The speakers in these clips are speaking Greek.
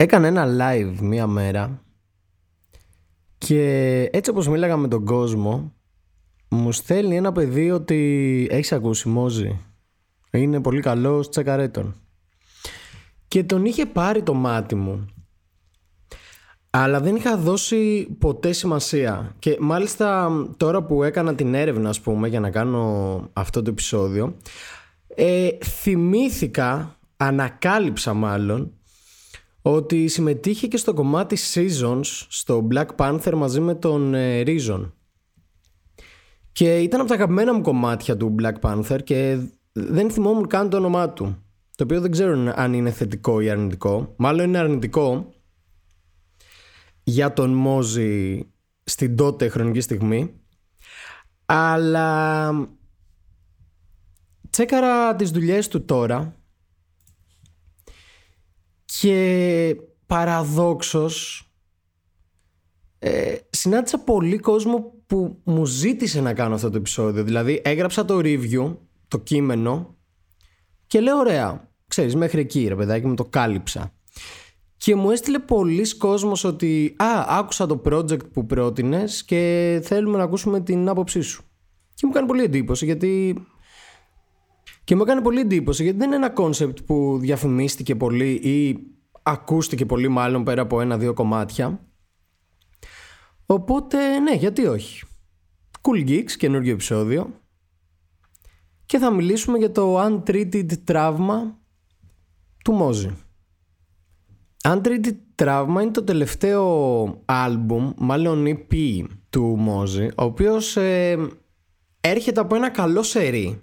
Έκανε ένα live μία μέρα και έτσι όπως μίλαγα με τον κόσμο μου στέλνει ένα παιδί ότι έχεις ακούσει Μόζι. Είναι πολύ καλός τσεκαρέτων. Και τον είχε πάρει το μάτι μου. Αλλά δεν είχα δώσει ποτέ σημασία. Και μάλιστα τώρα που έκανα την έρευνα ας πούμε για να κάνω αυτό το επεισόδιο ε, θυμήθηκα, ανακάλυψα μάλλον ότι συμμετείχε και στο κομμάτι Seasons στο Black Panther μαζί με τον ε, Reason. Και ήταν από τα αγαπημένα μου κομμάτια του Black Panther και δεν θυμόμουν καν το όνομά του. Το οποίο δεν ξέρω αν είναι θετικό ή αρνητικό. Μάλλον είναι αρνητικό για τον Μόζι στην τότε χρονική στιγμή. Αλλά τσέκαρα τις δουλειές του τώρα και παραδόξως ε, συνάντησα πολύ κόσμο που μου ζήτησε να κάνω αυτό το επεισόδιο. Δηλαδή έγραψα το review, το κείμενο και λέω ωραία, ξέρεις μέχρι εκεί ρε παιδάκι μου το κάλυψα. Και μου έστειλε πολλοί κόσμος ότι «Α, άκουσα το project που πρότεινες και θέλουμε να ακούσουμε την άποψή σου». Και μου κάνει πολύ εντύπωση γιατί και μου έκανε πολύ εντύπωση γιατί δεν είναι ένα κόνσεπτ που διαφημίστηκε πολύ ή ακούστηκε πολύ μάλλον πέρα από ένα-δύο κομμάτια. Οπότε ναι, γιατί όχι. Cool Geeks, καινούργιο επεισόδιο. Και θα μιλήσουμε για το Untreated Trauma του Mozzy. Untreated Trauma είναι το τελευταίο άλμπουμ, μάλλον EP του Mozi, ο οποίος ε, έρχεται από ένα καλό σερί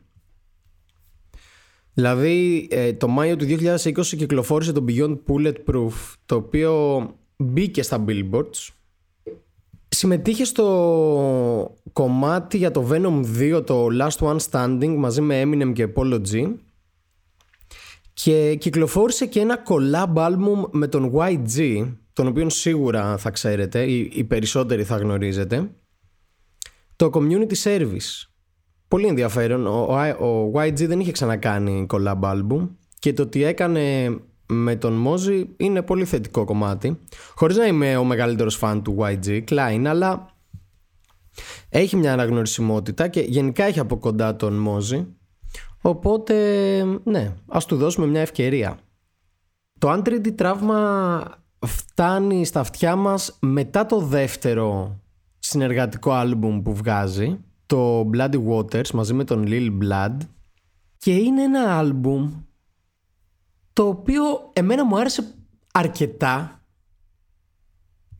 Δηλαδή ε, το Μάιο του 2020 κυκλοφόρησε το Beyond Bulletproof το οποίο μπήκε στα billboards. Συμμετείχε στο κομμάτι για το Venom 2 το Last One Standing μαζί με Eminem και Polo G. Και κυκλοφόρησε και ένα collab album με τον YG τον οποίο σίγουρα θα ξέρετε ή οι περισσότεροι θα γνωρίζετε. Το Community Service Πολύ ενδιαφέρον. Ο, ο, YG δεν είχε ξανακάνει collab album και το ότι έκανε με τον Mozi είναι πολύ θετικό κομμάτι. Χωρίς να είμαι ο μεγαλύτερος φαν του YG, Klein, αλλά έχει μια αναγνωρισιμότητα και γενικά έχει από κοντά τον Mozi. Οπότε, ναι, ας του δώσουμε μια ευκαιρία. Το Untreated τραύμα φτάνει στα αυτιά μας μετά το δεύτερο συνεργατικό άλμπουμ που βγάζει το Bloody Waters μαζί με τον Lil Blood και είναι ένα άλμπουμ το οποίο εμένα μου άρεσε αρκετά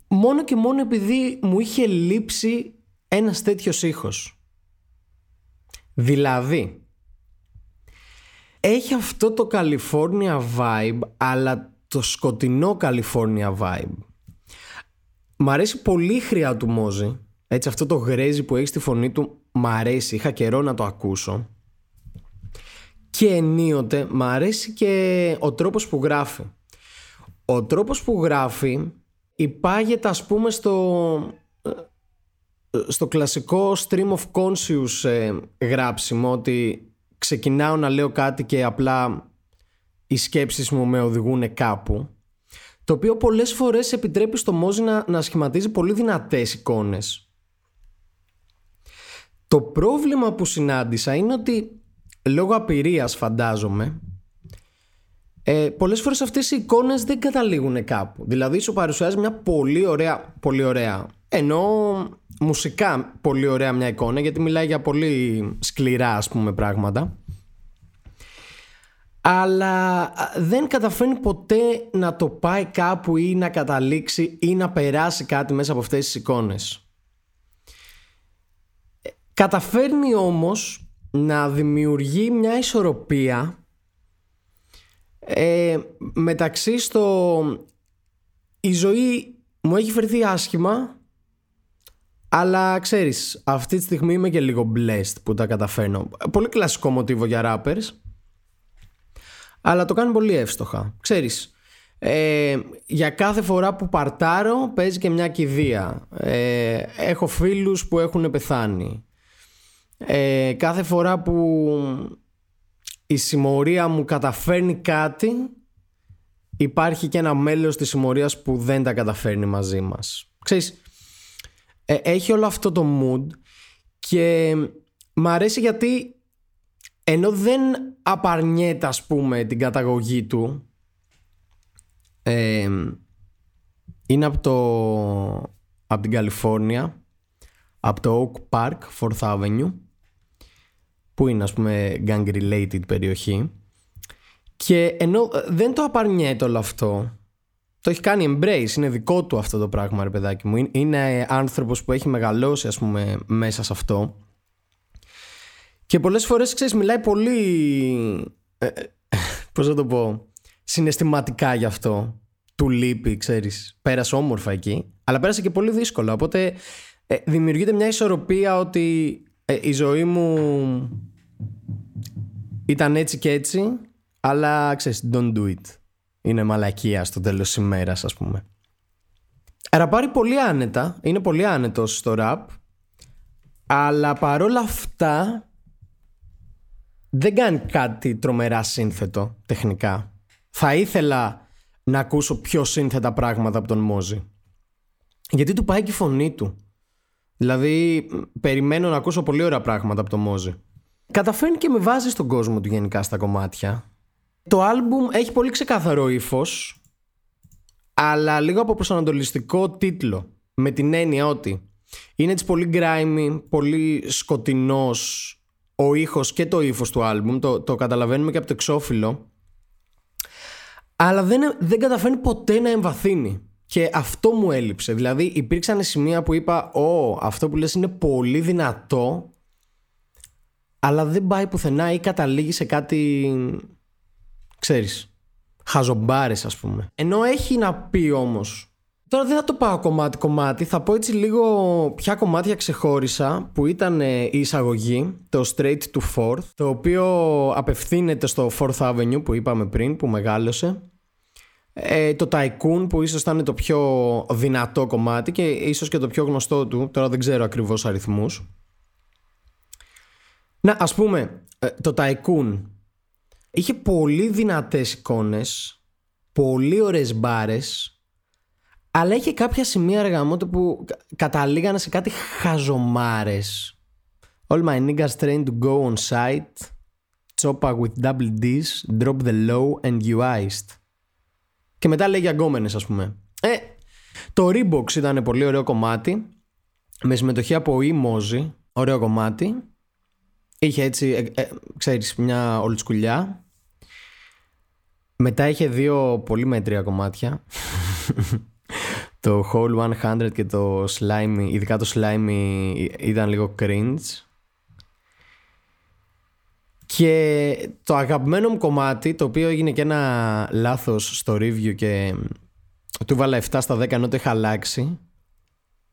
μόνο και μόνο επειδή μου είχε λείψει ένας τέτοιος ήχος. Δηλαδή, έχει αυτό το California vibe, αλλά το σκοτεινό California vibe. Μ' αρέσει πολύ η χρειά του Μόζη, έτσι αυτό το γρέζι που έχεις στη φωνή του μ' αρέσει, είχα καιρό να το ακούσω. Και ενίοτε μ' αρέσει και ο τρόπος που γράφει. Ο τρόπος που γράφει υπάγεται ας πούμε στο, στο κλασικό stream of conscious ε, γράψιμο ότι ξεκινάω να λέω κάτι και απλά οι σκέψεις μου με οδηγούν κάπου το οποίο πολλές φορές επιτρέπει στο Μόζι να, να σχηματίζει πολύ δυνατές εικόνες το πρόβλημα που συνάντησα είναι ότι λόγω απειρίας φαντάζομαι ε, πολλές φορές αυτές οι εικόνες δεν καταλήγουν κάπου. Δηλαδή σου παρουσιάζει μια πολύ ωραία, πολύ ωραία ενώ μουσικά πολύ ωραία μια εικόνα γιατί μιλάει για πολύ σκληρά ας πούμε πράγματα αλλά δεν καταφέρνει ποτέ να το πάει κάπου ή να καταλήξει ή να περάσει κάτι μέσα από αυτές τις εικόνες. Καταφέρνει όμως να δημιουργεί μια ισορροπία ε, μεταξύ στο η ζωή μου έχει φερθεί άσχημα αλλά ξέρεις αυτή τη στιγμή είμαι και λίγο blessed που τα καταφέρνω πολύ κλασικό μοτίβο για rappers αλλά το κάνει πολύ εύστοχα. Ξέρεις ε, για κάθε φορά που παρτάρω παίζει και μια κηδεία. Ε, έχω φίλους που έχουν πεθάνει ε, κάθε φορά που η συμμορία μου καταφέρνει κάτι υπάρχει και ένα μέλος της συμμορίας που δεν τα καταφέρνει μαζί μας. Ξέρεις, ε, έχει όλο αυτό το mood και μ' αρέσει γιατί ενώ δεν απαρνιέται ας πούμε την καταγωγή του ε, είναι από, το, από την Καλιφόρνια από το Oak Park, 4th Avenue που είναι ας πούμε gang related περιοχή. Και ενώ δεν το απαρνιέται όλο αυτό. Το έχει κάνει embrace, είναι δικό του αυτό το πράγμα ρε παιδάκι μου. Είναι άνθρωπος που έχει μεγαλώσει ας πούμε μέσα σε αυτό. Και πολλές φορές ξέρεις μιλάει πολύ ε, ε πώς θα το πω συναισθηματικά γι' αυτό. Του λείπει ξέρεις. Πέρασε όμορφα εκεί αλλά πέρασε και πολύ δύσκολα οπότε ε, δημιουργείται μια ισορροπία ότι ε, η ζωή μου ήταν έτσι και έτσι αλλά ξέρεις don't do it. Είναι μαλακία στο τέλος της ημέρας ας πούμε. Ραπάρει πολύ άνετα είναι πολύ άνετος στο ραπ αλλά παρόλα αυτά δεν κάνει κάτι τρομερά σύνθετο τεχνικά. Θα ήθελα να ακούσω πιο σύνθετα πράγματα από τον Μόζη. Γιατί του πάει και η φωνή του Δηλαδή, περιμένω να ακούσω πολύ ωραία πράγματα από το Μόζι. Καταφέρνει και με βάζει στον κόσμο του γενικά στα κομμάτια. Το άλμπουμ έχει πολύ ξεκάθαρο ύφος, αλλά λίγο από προσανατολιστικό τίτλο. Με την έννοια ότι είναι έτσι πολύ grimy, πολύ σκοτεινός ο ήχος και το ύφος του άλμπουμ. Το, το καταλαβαίνουμε και από το εξώφυλλο. Αλλά δεν, δεν καταφέρνει ποτέ να εμβαθύνει. Και αυτό μου έλειψε. Δηλαδή υπήρξαν σημεία που είπα «Ω, αυτό που λες είναι πολύ δυνατό» αλλά δεν πάει πουθενά ή καταλήγει σε κάτι, ξέρεις, χαζομπάρες ας πούμε. Ενώ έχει να πει όμως Τώρα δεν θα το πάω κομμάτι-κομμάτι, θα πω έτσι λίγο ποια κομμάτια ξεχώρισα που ήταν ε, η εισαγωγή, το Straight to Fourth, το οποίο απευθύνεται στο Fourth Avenue που είπαμε πριν, που μεγάλωσε ε, το Tycoon που ίσως θα είναι το πιο δυνατό κομμάτι και ίσως και το πιο γνωστό του, τώρα δεν ξέρω ακριβώς αριθμούς. Να, ας πούμε, ε, το Tycoon είχε πολύ δυνατές εικόνες, πολύ ωραίες μπάρες, αλλά είχε κάποια σημεία αργαμότο που καταλήγανε σε κάτι χαζομάρες. All my niggas trained to go on site, choppa with double D's, drop the low and you iced. Και μετά λέει για γκόμενες ας πούμε. Ε, το Reeboks ήταν πολύ ωραίο κομμάτι. Με συμμετοχή από Imozi. Ωραίο κομμάτι. Είχε έτσι, ε, ε, ξέρεις, μια ολτσκουλιά. Μετά είχε δύο πολύ μέτρια κομμάτια. το Whole 100 και το Slimy, ειδικά το Slimy ήταν λίγο cringe. Και το αγαπημένο μου κομμάτι, το οποίο έγινε και ένα λάθος στο review και του βάλα 7 στα 10 ενώ το είχα αλλάξει.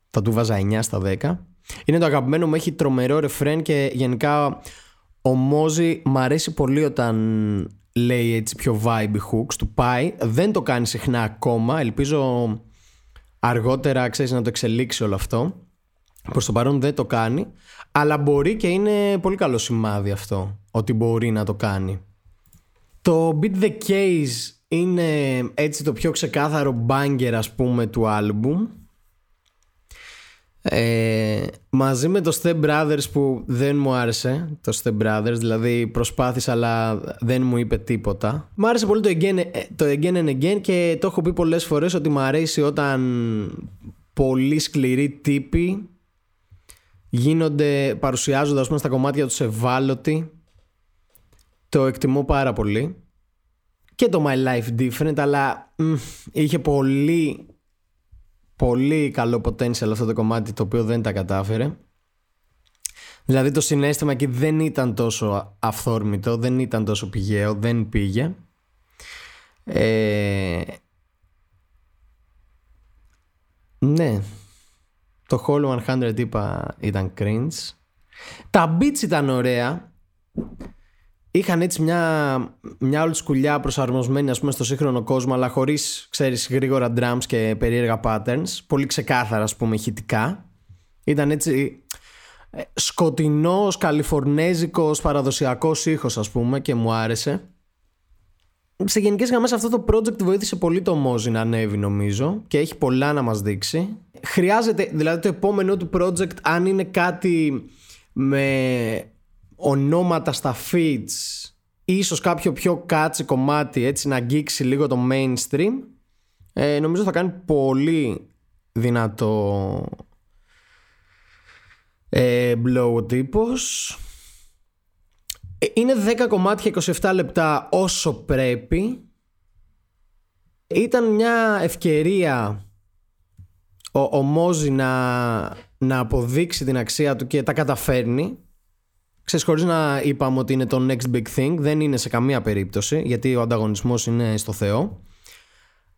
Θα του βάζα 9 στα 10. Είναι το αγαπημένο μου, έχει τρομερό ρεφρέν και γενικά ο Μόζι μ' αρέσει πολύ όταν λέει έτσι πιο vibe hooks, του πάει. Δεν το κάνει συχνά ακόμα, ελπίζω αργότερα ξέρεις να το εξελίξει όλο αυτό. Προς το παρόν δεν το κάνει, αλλά μπορεί και είναι πολύ καλό σημάδι αυτό ότι μπορεί να το κάνει. Το Beat the Case είναι έτσι το πιο ξεκάθαρο banger ας πούμε του άλμπουμ. Ε, μαζί με το Step Brothers που δεν μου άρεσε το Step Brothers δηλαδή προσπάθησα αλλά δεν μου είπε τίποτα. Μου άρεσε πολύ το again, ε, το again and Again και το έχω πει πολλές φορές ότι μου αρέσει όταν πολύ σκληροί τύποι γίνονται παρουσιάζονται ας πούμε στα κομμάτια τους ευάλωτοι το εκτιμώ πάρα πολύ. Και το My Life Different αλλά μ, είχε πολύ πολύ καλό potential αυτό το κομμάτι το οποίο δεν τα κατάφερε. Δηλαδή το συνέστημα εκεί δεν ήταν τόσο αυθόρμητο δεν ήταν τόσο πηγαίο δεν πήγε. Ε, ναι. Το Hollow 100 είπα ήταν cringe. Τα beats ήταν ωραία είχαν έτσι μια, μια όλη σκουλιά προσαρμοσμένη ας πούμε στο σύγχρονο κόσμο αλλά χωρίς ξέρεις γρήγορα drums και περίεργα patterns πολύ ξεκάθαρα ας πούμε ηχητικά ήταν έτσι ε, σκοτεινός καλιφορνέζικος παραδοσιακός ήχος ας πούμε και μου άρεσε σε γενικές γραμμές αυτό το project βοήθησε πολύ το Mozi να ανέβει νομίζω και έχει πολλά να μας δείξει. Χρειάζεται, δηλαδή το επόμενο του project αν είναι κάτι με ονόματα στα feeds ίσως κάποιο πιο κάτσι κομμάτι έτσι να αγγίξει λίγο το mainstream ε, νομίζω θα κάνει πολύ δυνατό ε, blow ο τύπος. Ε, είναι 10 κομμάτια 27 λεπτά όσο πρέπει. Ήταν μια ευκαιρία ο, ο Μόζι να, να αποδείξει την αξία του και τα καταφέρνει Ξέρεις, χωρίς να είπαμε ότι είναι το next big thing, δεν είναι σε καμία περίπτωση, γιατί ο ανταγωνισμός είναι στο Θεό.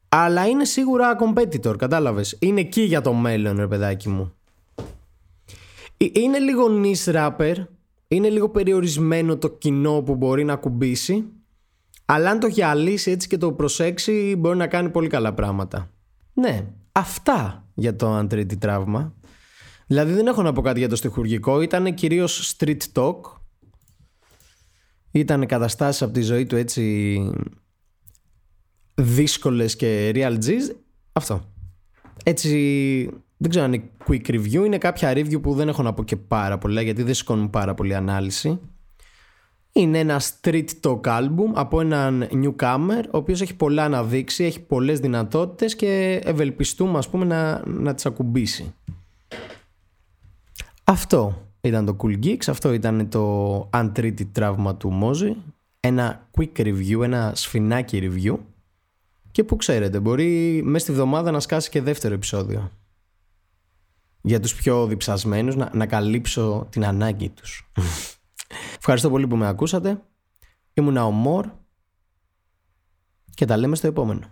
Αλλά είναι σίγουρα competitor, κατάλαβες. Είναι εκεί για το μέλλον, ρε παιδάκι μου. Ε, είναι λίγο niche rapper, είναι λίγο περιορισμένο το κοινό που μπορεί να κουμπίσει, αλλά αν το γυαλίσει έτσι και το προσέξει, μπορεί να κάνει πολύ καλά πράγματα. Ναι, αυτά για το αντρίτη τραύμα. Δηλαδή δεν έχω να πω κάτι για το στοιχουργικό. Ήταν κυρίως street talk. Ήταν καταστάσεις από τη ζωή του έτσι δύσκολες και real G's. Αυτό. Έτσι δεν ξέρω αν είναι quick review. Είναι κάποια review που δεν έχω να πω και πάρα πολλά γιατί δεν σηκώνουν πάρα πολύ ανάλυση. Είναι ένα street talk album από έναν newcomer ο οποίος έχει πολλά να δείξει, έχει πολλές δυνατότητες και ευελπιστούμε ας πούμε να, να τις ακουμπήσει. Αυτό ήταν το Cool Geeks, αυτό ήταν το Untreated τραύμα του Mozi. Ένα quick review, ένα σφινάκι review. Και που ξέρετε, μπορεί μέσα στη βδομάδα να σκάσει και δεύτερο επεισόδιο. Για τους πιο διψασμένους, να, να καλύψω την ανάγκη τους. Ευχαριστώ πολύ που με ακούσατε. Ήμουνα ο Μορ και τα λέμε στο επόμενο.